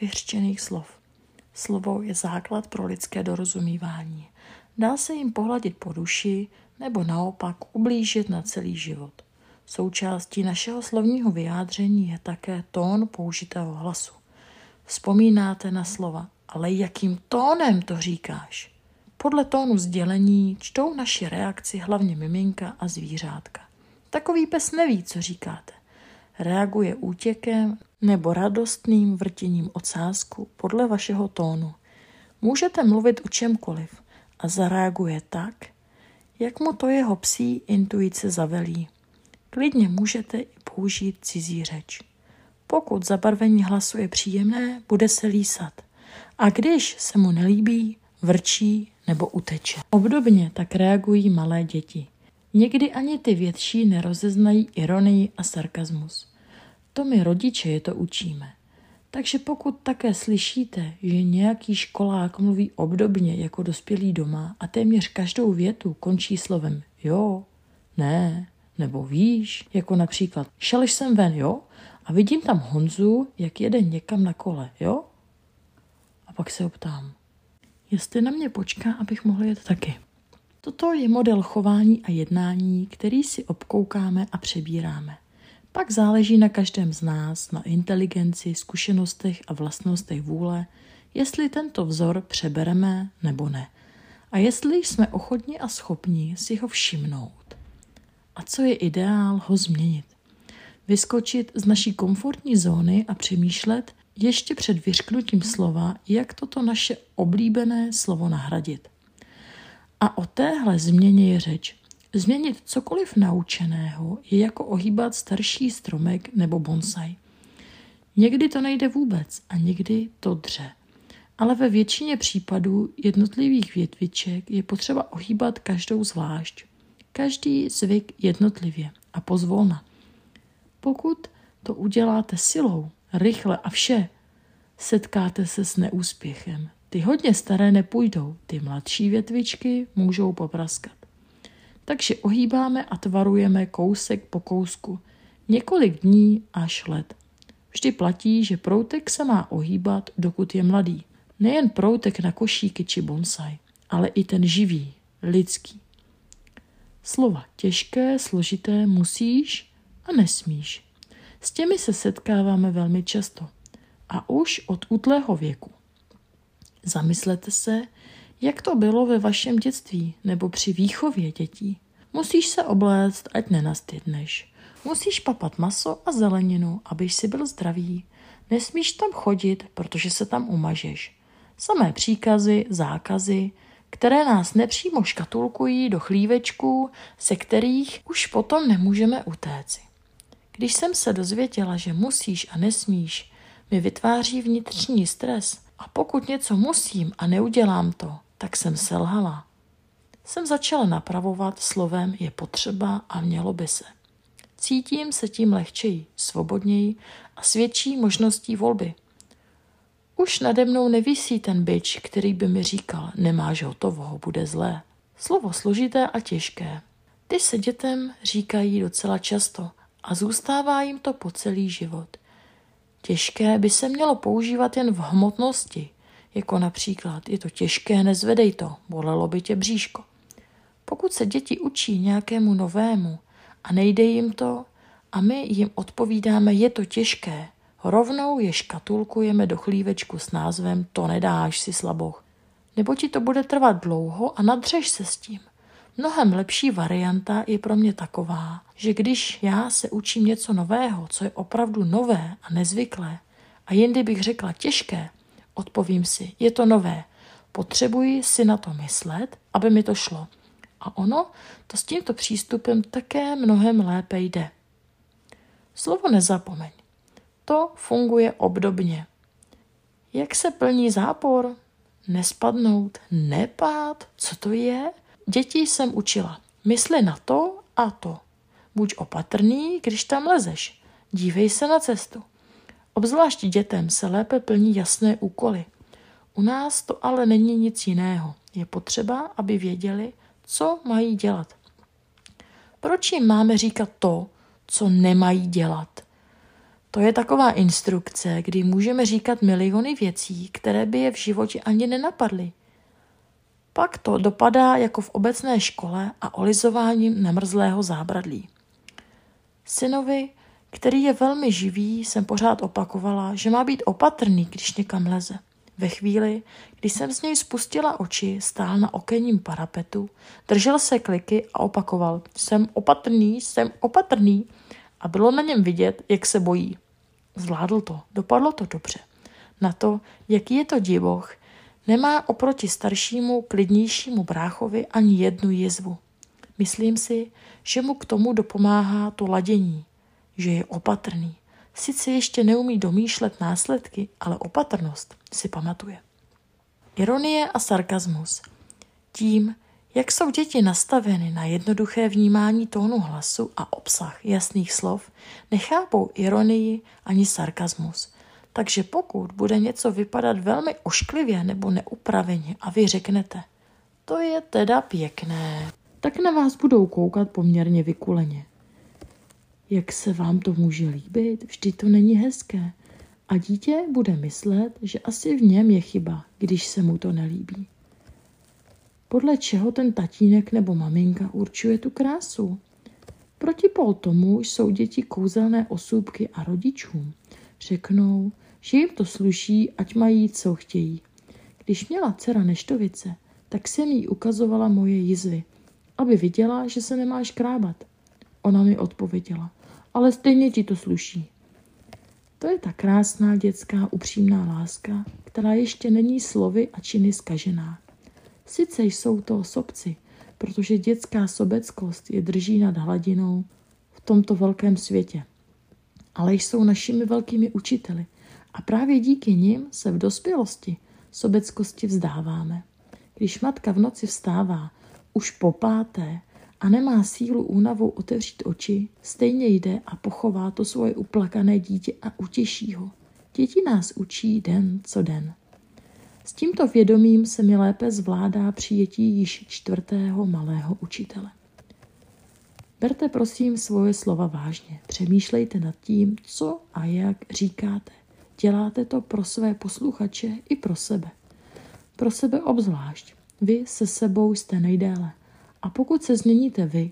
vyřčených slov. Slovo je základ pro lidské dorozumívání. Dá se jim pohladit po duši nebo naopak ublížit na celý život. Součástí našeho slovního vyjádření je také tón použitého hlasu. Vzpomínáte na slova, ale jakým tónem to říkáš? Podle tónu sdělení čtou naši reakci hlavně miminka a zvířátka. Takový pes neví, co říkáte. Reaguje útěkem nebo radostným vrtěním ocásku podle vašeho tónu. Můžete mluvit o čemkoliv a zareaguje tak, jak mu to jeho psí intuice zavelí. Klidně můžete i použít cizí řeč. Pokud zabarvení hlasu je příjemné, bude se lísat. A když se mu nelíbí, vrčí nebo uteče. Obdobně tak reagují malé děti. Někdy ani ty větší nerozeznají ironii a sarkazmus. To my rodiče je to učíme. Takže pokud také slyšíte, že nějaký školák mluví obdobně jako dospělý doma a téměř každou větu končí slovem jo, ne, nebo víš, jako například šel jsem ven, jo, a vidím tam Honzu, jak jede někam na kole, jo? A pak se optám, jestli na mě počká, abych mohl jet taky. Toto je model chování a jednání, který si obkoukáme a přebíráme. Pak záleží na každém z nás, na inteligenci, zkušenostech a vlastnostech vůle, jestli tento vzor přebereme nebo ne. A jestli jsme ochotni a schopni si ho všimnout. A co je ideál ho změnit? Vyskočit z naší komfortní zóny a přemýšlet ještě před vyřknutím slova, jak toto naše oblíbené slovo nahradit. A o téhle změně je řeč. Změnit cokoliv naučeného je jako ohýbat starší stromek nebo bonsai. Někdy to nejde vůbec a někdy to dře. Ale ve většině případů jednotlivých větviček je potřeba ohýbat každou zvlášť. Každý zvyk jednotlivě a pozvolna. Pokud to uděláte silou, rychle a vše, setkáte se s neúspěchem. Ty hodně staré nepůjdou, ty mladší větvičky můžou popraskat. Takže ohýbáme a tvarujeme kousek po kousku, několik dní až let. Vždy platí, že proutek se má ohýbat, dokud je mladý. Nejen proutek na košíky či bonsai, ale i ten živý, lidský. Slova těžké, složité musíš a nesmíš. S těmi se setkáváme velmi často a už od útlého věku. Zamyslete se, jak to bylo ve vašem dětství nebo při výchově dětí. Musíš se obléct, ať nenastydneš. Musíš papat maso a zeleninu, abyš si byl zdravý. Nesmíš tam chodit, protože se tam umažeš. Samé příkazy, zákazy, které nás nepřímo škatulkují do chlívečků, se kterých už potom nemůžeme utéci. Když jsem se dozvěděla, že musíš a nesmíš, mi vytváří vnitřní stres a pokud něco musím a neudělám to, tak jsem selhala. Jsem začala napravovat slovem je potřeba a mělo by se. Cítím se tím lehčeji, svobodněji a svědčí možností volby. Už nade mnou nevisí ten byč, který by mi říkal, nemáš hotovo, bude zlé. Slovo složité a těžké. Ty se dětem říkají docela často a zůstává jim to po celý život. Těžké by se mělo používat jen v hmotnosti, jako například je to těžké, nezvedej to, bolelo by tě bříško. Pokud se děti učí nějakému novému a nejde jim to a my jim odpovídáme, je to těžké, rovnou je škatulkujeme do chlívečku s názvem to nedáš si slaboch. Nebo ti to bude trvat dlouho a nadřeš se s tím. Mnohem lepší varianta je pro mě taková, že když já se učím něco nového, co je opravdu nové a nezvyklé, a jindy bych řekla těžké, odpovím si, je to nové, potřebuji si na to myslet, aby mi to šlo. A ono to s tímto přístupem také mnohem lépe jde. Slovo nezapomeň. To funguje obdobně. Jak se plní zápor? Nespadnout, nepát, co to je? Děti jsem učila. Mysli na to a to. Buď opatrný, když tam lezeš. Dívej se na cestu. Obzvlášť dětem se lépe plní jasné úkoly. U nás to ale není nic jiného. Je potřeba, aby věděli, co mají dělat. Proč jim máme říkat to, co nemají dělat? To je taková instrukce, kdy můžeme říkat miliony věcí, které by je v životě ani nenapadly. Pak to dopadá jako v obecné škole a olizováním namrzlého zábradlí. Synovi, který je velmi živý, jsem pořád opakovala, že má být opatrný, když někam leze. Ve chvíli, kdy jsem z něj spustila oči, stál na okenním parapetu, držel se kliky a opakoval jsem opatrný, jsem opatrný a bylo na něm vidět, jak se bojí. Zvládl to, dopadlo to dobře. Na to, jaký je to divoch, nemá oproti staršímu, klidnějšímu bráchovi ani jednu jizvu. Myslím si, že mu k tomu dopomáhá to ladění, že je opatrný. Sice ještě neumí domýšlet následky, ale opatrnost si pamatuje. Ironie a sarkazmus. Tím, jak jsou děti nastaveny na jednoduché vnímání tónu hlasu a obsah jasných slov, nechápou ironii ani sarkazmus. Takže pokud bude něco vypadat velmi ošklivě nebo neupraveně a vy řeknete, to je teda pěkné, tak na vás budou koukat poměrně vykuleně. Jak se vám to může líbit? Vždy to není hezké. A dítě bude myslet, že asi v něm je chyba, když se mu to nelíbí. Podle čeho ten tatínek nebo maminka určuje tu krásu? Protipol tomu jsou děti kouzelné osůbky a rodičům. Řeknou, že jim to sluší, ať mají, co chtějí. Když měla dcera neštovice, tak jsem jí ukazovala moje jizvy, aby viděla, že se nemáš krábat. Ona mi odpověděla, ale stejně ti to sluší. To je ta krásná dětská upřímná láska, která ještě není slovy a činy skažená. Sice jsou to sobci, protože dětská sobeckost je drží nad hladinou v tomto velkém světě. Ale jsou našimi velkými učiteli a právě díky nim se v dospělosti sobeckosti vzdáváme. Když matka v noci vstává už po páté a nemá sílu únavou otevřít oči, stejně jde a pochová to svoje uplakané dítě a utěší ho. Děti nás učí den co den. S tímto vědomím se mi lépe zvládá přijetí již čtvrtého malého učitele. Berte prosím svoje slova vážně. Přemýšlejte nad tím, co a jak říkáte. Děláte to pro své posluchače i pro sebe. Pro sebe obzvlášť. Vy se sebou jste nejdéle. A pokud se změníte vy,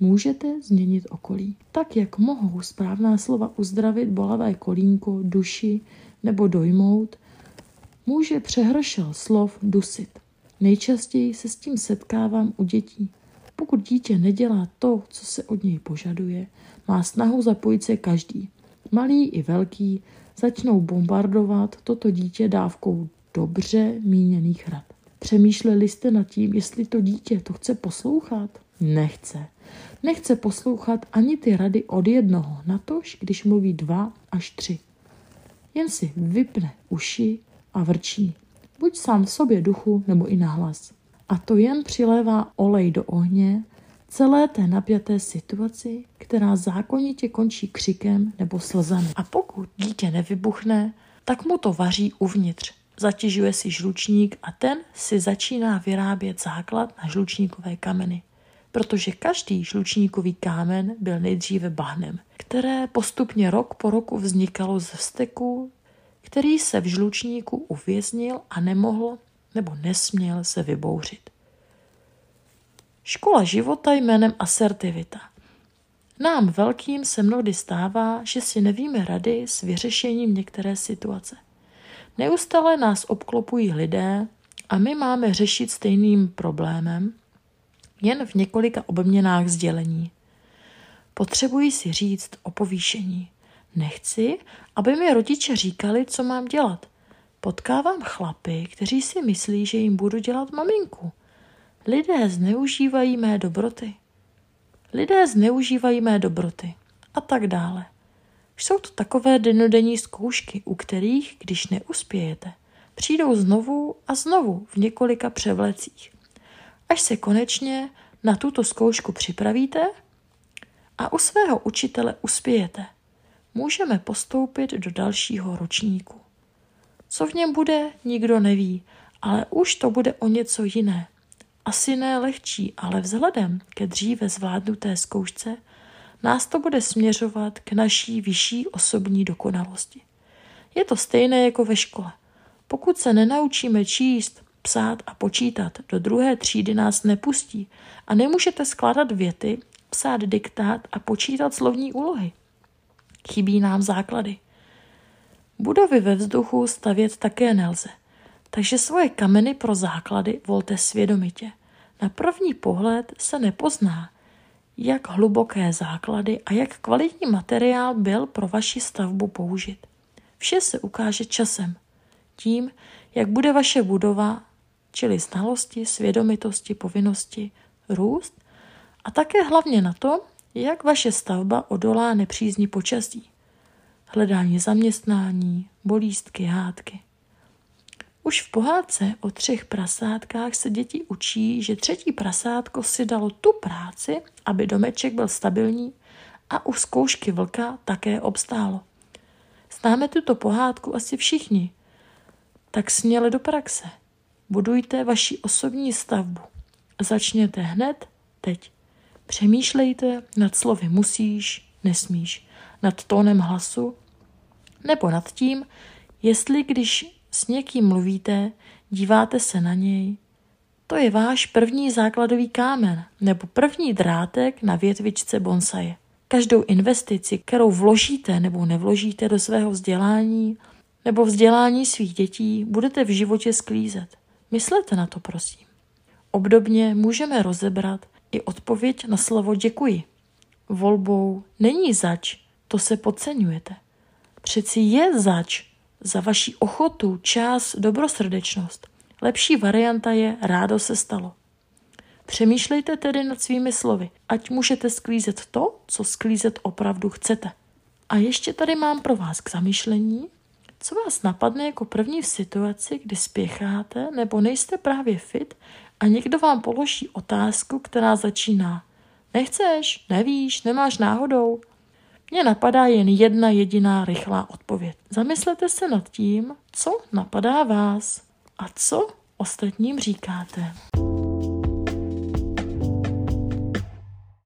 můžete změnit okolí. Tak, jak mohou správná slova uzdravit bolavé kolínko, duši nebo dojmout, může přehršel slov dusit. Nejčastěji se s tím setkávám u dětí. Pokud dítě nedělá to, co se od něj požaduje, má snahu zapojit se každý. Malý i velký začnou bombardovat toto dítě dávkou dobře míněných rad. Přemýšleli jste nad tím, jestli to dítě to chce poslouchat? Nechce. Nechce poslouchat ani ty rady od jednoho, natož když mluví dva až tři. Jen si vypne uši a vrčí. Buď sám v sobě duchu, nebo i nahlas. A to jen přilévá olej do ohně celé té napjaté situaci, která zákonitě končí křikem nebo slzami. A pokud dítě nevybuchne, tak mu to vaří uvnitř. Zatěžuje si žlučník a ten si začíná vyrábět základ na žlučníkové kameny. Protože každý žlučníkový kámen byl nejdříve bahnem, které postupně rok po roku vznikalo ze vzteku, který se v žlučníku uvěznil a nemohl nebo nesměl se vybouřit. Škola života jménem asertivita. Nám velkým se mnohdy stává, že si nevíme rady s vyřešením některé situace. Neustále nás obklopují lidé a my máme řešit stejným problémem, jen v několika obměnách sdělení. Potřebuji si říct o povýšení. Nechci, aby mi rodiče říkali, co mám dělat. Potkávám chlapy, kteří si myslí, že jim budu dělat maminku. Lidé zneužívají mé dobroty. Lidé zneužívají mé dobroty. A tak dále. Jsou to takové denodenní zkoušky, u kterých, když neuspějete, přijdou znovu a znovu v několika převlecích. Až se konečně na tuto zkoušku připravíte a u svého učitele uspějete – můžeme postoupit do dalšího ročníku. Co v něm bude, nikdo neví, ale už to bude o něco jiné. Asi ne lehčí, ale vzhledem ke dříve zvládnuté zkoušce nás to bude směřovat k naší vyšší osobní dokonalosti. Je to stejné jako ve škole. Pokud se nenaučíme číst, psát a počítat, do druhé třídy nás nepustí a nemůžete skládat věty, psát diktát a počítat slovní úlohy. Chybí nám základy. Budovy ve vzduchu stavět také nelze, takže svoje kameny pro základy volte svědomitě. Na první pohled se nepozná, jak hluboké základy a jak kvalitní materiál byl pro vaši stavbu použit. Vše se ukáže časem, tím, jak bude vaše budova, čili znalosti, svědomitosti, povinnosti, růst a také hlavně na to, jak vaše stavba odolá nepřízní počasí, hledání zaměstnání, bolístky, hádky. Už v pohádce o třech prasátkách se děti učí, že třetí prasátko si dalo tu práci, aby domeček byl stabilní a u zkoušky vlka také obstálo. Známe tuto pohádku asi všichni. Tak směle do praxe. Budujte vaši osobní stavbu. Začněte hned, teď. Přemýšlejte nad slovy musíš, nesmíš, nad tónem hlasu, nebo nad tím, jestli když s někým mluvíte, díváte se na něj, to je váš první základový kámen nebo první drátek na větvičce bonsaje. Každou investici, kterou vložíte nebo nevložíte do svého vzdělání nebo vzdělání svých dětí, budete v životě sklízet. Myslete na to, prosím. Obdobně můžeme rozebrat i odpověď na slovo děkuji. Volbou není zač, to se podceňujete. Přeci je zač za vaši ochotu, čas, dobrosrdečnost. Lepší varianta je rádo se stalo. Přemýšlejte tedy nad svými slovy, ať můžete sklízet to, co sklízet opravdu chcete. A ještě tady mám pro vás k zamýšlení, co vás napadne jako první v situaci, kdy spěcháte nebo nejste právě fit a někdo vám položí otázku, která začíná Nechceš, nevíš, nemáš náhodou. Mně napadá jen jedna jediná rychlá odpověď. Zamyslete se nad tím, co napadá vás a co ostatním říkáte.